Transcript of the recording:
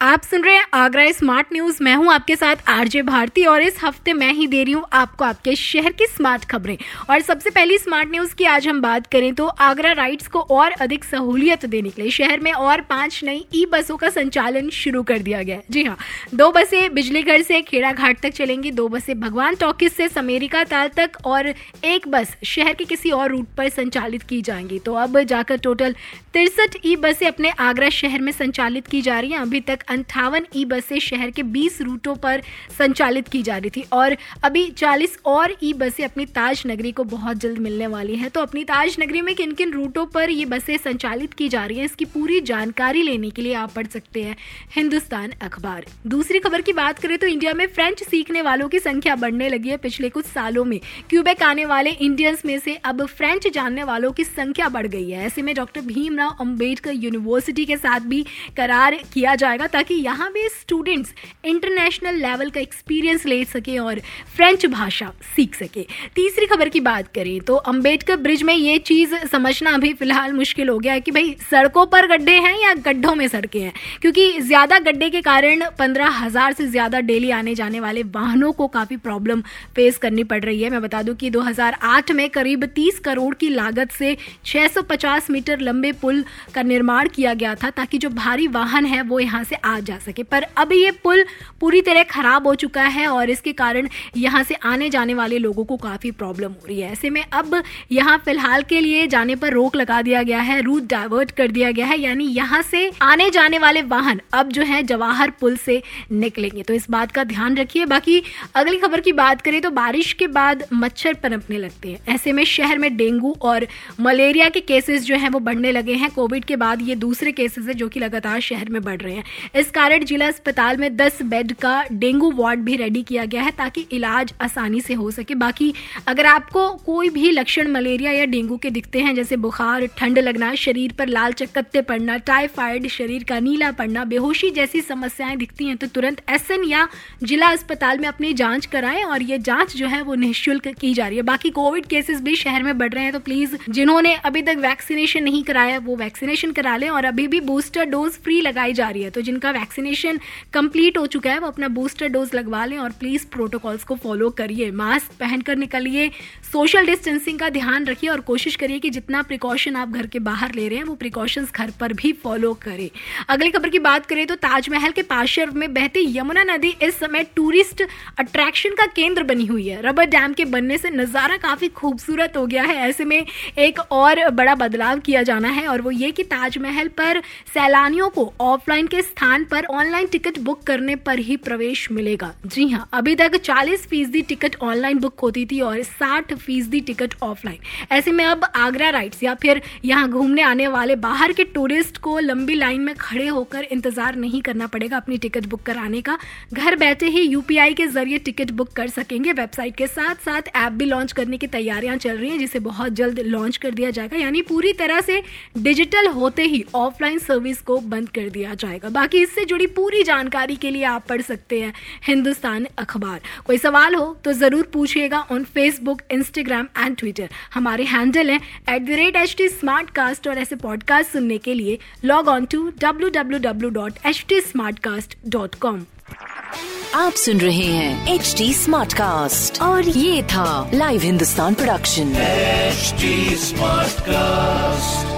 आप सुन रहे हैं आगरा स्मार्ट न्यूज़। मैं हूँ आपके साथ आरजे भारती और इस हफ़्ते मैं ही दे रही हूँ आपको आपके शहर की स्मार्ट खबरें। और सबसे पहली स्मार्ट न्यूज़ की आज हम बात करें तो आगरा राइड्स को और अधिक सहूलियत देने के लिए शहर में और पाँच नई ई बसों का संचालन शुरू कर दिया गया जी हाँ दो बसें बिजलीगढ़ से खेड़ा घाट तक चलेंगी, दो बसें भगवान टॉकीज से समेरिका ताल तक और एक बस शहर के किसी और रूट पर संचालित की जाएँगी। तो अब जाकर टोटल तिरसठ ई बसें अपने आगरा शहर में संचालित की जा रही हैं। अभी तक अंठावन ई बसें शहर के 20 रूटों पर संचालित की जा रही थी। और अभी 40 और ई बसें अपनी ताज नगरी को बहुत जल्द मिलने वाली हैं। तो अपनी ताज नगरी में किन किन रूटों पर ये बसें संचालित की जा रही हैं, इसकी पूरी जानकारी लेने के लिए आप पढ़ सकते हैं हिंदुस्तान अखबार। दूसरी खबर की बात करें तो इंडिया में फ्रेंच सीखने वालों की संख्या बढ़ने लगी है पिछले कुछ सालों में। क्यूबेक आने वाले इंडियंस में से अब फ्रेंच जानने वालों की संख्या बढ़ गई है। ऐसे में डॉक्टर भीमराव अंबेडकर यूनिवर्सिटी के साथ भी करार किया जाएगा। ताकि यहाँ भी स्टूडेंट्स इंटरनेशनल लेवल का एक्सपीरियंस ले सके और फ्रेंच भाषा सीख सके। तीसरी खबर की बात करें तो अंबेडकर ब्रिज में ये चीज़ समझना अभी फ़िलहाल मुश्किल हो गया है कि भाई, सड़कों पर गड्ढे हैं या गड्ढों में सड़कें हैं? क्योंकि ज़्यादा गड्ढे के कारण पंद्रह हज़ार से ज़्यादा डेली आने जाने वाले वाहनों को काफ़ी प्रॉब्लम फेस करनी पड़ रही है। मैं बता दूँ कि 2008 में करीब 30 करोड़ की लागत से 650 मीटर लंबे पुल का निर्माण किया गया था, ताकि जो भारी वाहन है वो यहाँ से आ जा सके। पर अब ये पुल पूरी तरह खराब हो चुका है और इसके कारण यहाँ से आने जाने वाले लोगों को काफ़ी प्रॉब्लम हो रही है। ऐसे में अब यहाँ फ़िलहाल के लिए जाने पर रोक लगा दिया गया है रूट डाइवर्ट कर दिया गया है, यानी यहाँ से आने जाने वाले वाहन अब जो है जवाहर पुल से निकलेंगे। तो इस बात का ध्यान रखिए। बाकी अगली खबर की बात करें तो बारिश के बाद मच्छर पनपने लगते हैं। ऐसे में शहर में डेंगू और मलेरिया के केसेस जो है वो बढ़ने लगे हैं। कोविड के बाद ये दूसरे केसेस है जो कि लगातार शहर में बढ़ रहे हैं। इस कारण जिला अस्पताल में 10 बेड का डेंगू वार्ड भी रेडी किया गया है ताकि इलाज आसानी से हो सके। बाकी अगर आपको कोई भी लक्षण मलेरिया या डेंगू के दिखते हैं, जैसे बुखार, ठंड लगना, शरीर पर लाल चकत्ते पड़ना टाइफाइड शरीर का नीला पड़ना, बेहोशी जैसी समस्याएँ दिखती हैं तो तुरंत एसएन या जिला अस्पताल में अपनी जाँच कराएँ और ये जाँच जो है वो निःशुल्क की जा रही है। बाकी कोविड केसेस भी शहर में बढ़ रहे हैं तो प्लीज़ जिन्होंने अभी तक वैक्सीनेशन नहीं कराया, वो वैक्सीनेशन करा लें और अभी भी बूस्टर डोज फ्री लगाई जा रही है तो जिनका वैक्सीनेशन कंप्लीट हो चुका है। वो अपना बूस्टर डोज लगवा लें और प्लीज़ प्रोटोकॉल्स को फॉलो करिए। मास्क पहनकर निकलिए। सोशल डिस्टेंसिंग का ध्यान रखिए और कोशिश करिए कि जितना प्रिकॉशन आप घर के बाहर ले रहे हैं, वो प्रिकॉशंस घर पर भी फॉलो करें। अगली खबर की बात करें तो ताजमहल के पार्श्व में बहती यमुना नदी इस समय टूरिस्ट अट्रैक्शन का केंद्र बनी हुई है। रबर डैम के बनने से नज़ारा काफ़ी खूबसूरत हो गया है। ऐसे में एक और बड़ा बदलाव किया जाना है और वो ये कि ताजमहल पर सैलानियों को ऑफलाइन के स्थान पर ऑनलाइन टिकट बुक करने पर ही प्रवेश मिलेगा। जी हाँ अभी तक 40 फ़ीसदी टिकट ऑनलाइन बुक होती थी और 60 फ़ीसदी टिकट ऑफलाइन ऐसे में अब आगरा राइड्स या फिर यहाँ घूमने आने वाले बाहर के टूरिस्ट को लंबी लाइन में खड़े होकर इंतज़ार नहीं करना पड़ेगा अपनी टिकट बुक कराने का। घर बैठे ही यूपीआई के ज़रिए टिकट बुक कर सकेंगे। वेबसाइट के साथ साथ ऐप भी लॉन्च करने की तैयारियाँ चल रही हैं, जिसे बहुत जल्द लॉन्च कर दिया जाएगा। यानी पूरी तरह से डिजिटल होते ही ऑफलाइन सर्विस को बंद कर दिया जाएगा। बाकी इससे जुड़ी पूरी जानकारी के लिए आप पढ़ सकते हैं हिंदुस्तान अखबार। कोई सवाल हो तो ज़रूर पूछिएगा on Facebook Instagram and Twitter हमारे हैंडल है at the rate H T Smartcast और ऐसे पॉडकास्ट सुनने के लिए log on to W W W dot H T Smartcast dot com आप सुन रहे हैं एच टी स्मार्ट कास्ट और ये था live Hindustan production HD Smartcast.